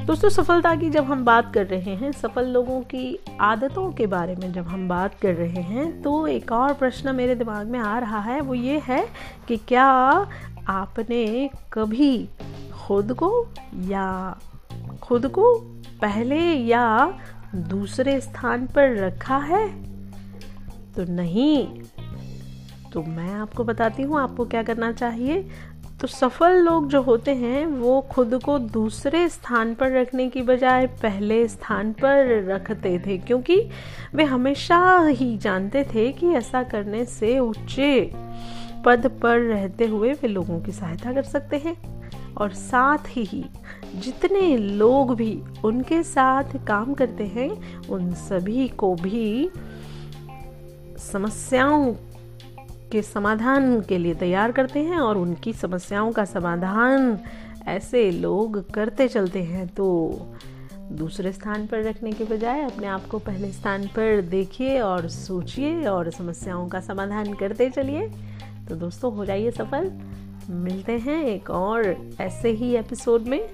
दोस्तों, सफलता की जब हम बात कर रहे हैं, सफल लोगों की आदतों के बारे में जब हम बात कर रहे हैं तो एक और प्रश्न मेरे दिमाग में आ रहा है। वो ये है कि क्या आपने कभी खुद को या खुद को पहले या दूसरे स्थान पर रखा है? तो नहीं। तो मैं आपको बताती हूँ, आपको क्या करना चाहिए? तो सफल लोग जो होते हैं, वो खुद को दूसरे स्थान पर रखने की बजाय पहले स्थान पर रखते थे, क्योंकि वे हमेशा ही जानते थे कि ऐसा करने से ऊँचे पद पर रहते हुए वे लोगों की सहायता कर सकते हैं। और साथ ही जितने लोग भी उनके साथ काम करते हैं, उन सभी को भी समस्याओं के समाधान के लिए तैयार करते हैं और उनकी समस्याओं का समाधान ऐसे लोग करते चलते हैं। तो दूसरे स्थान पर रखने के बजाय अपने आप को पहले स्थान पर देखिए और सोचिए और समस्याओं का समाधान करते चलिए। तो दोस्तों, हो जाइए सफल। मिलते हैं एक और ऐसे ही एपिसोड में।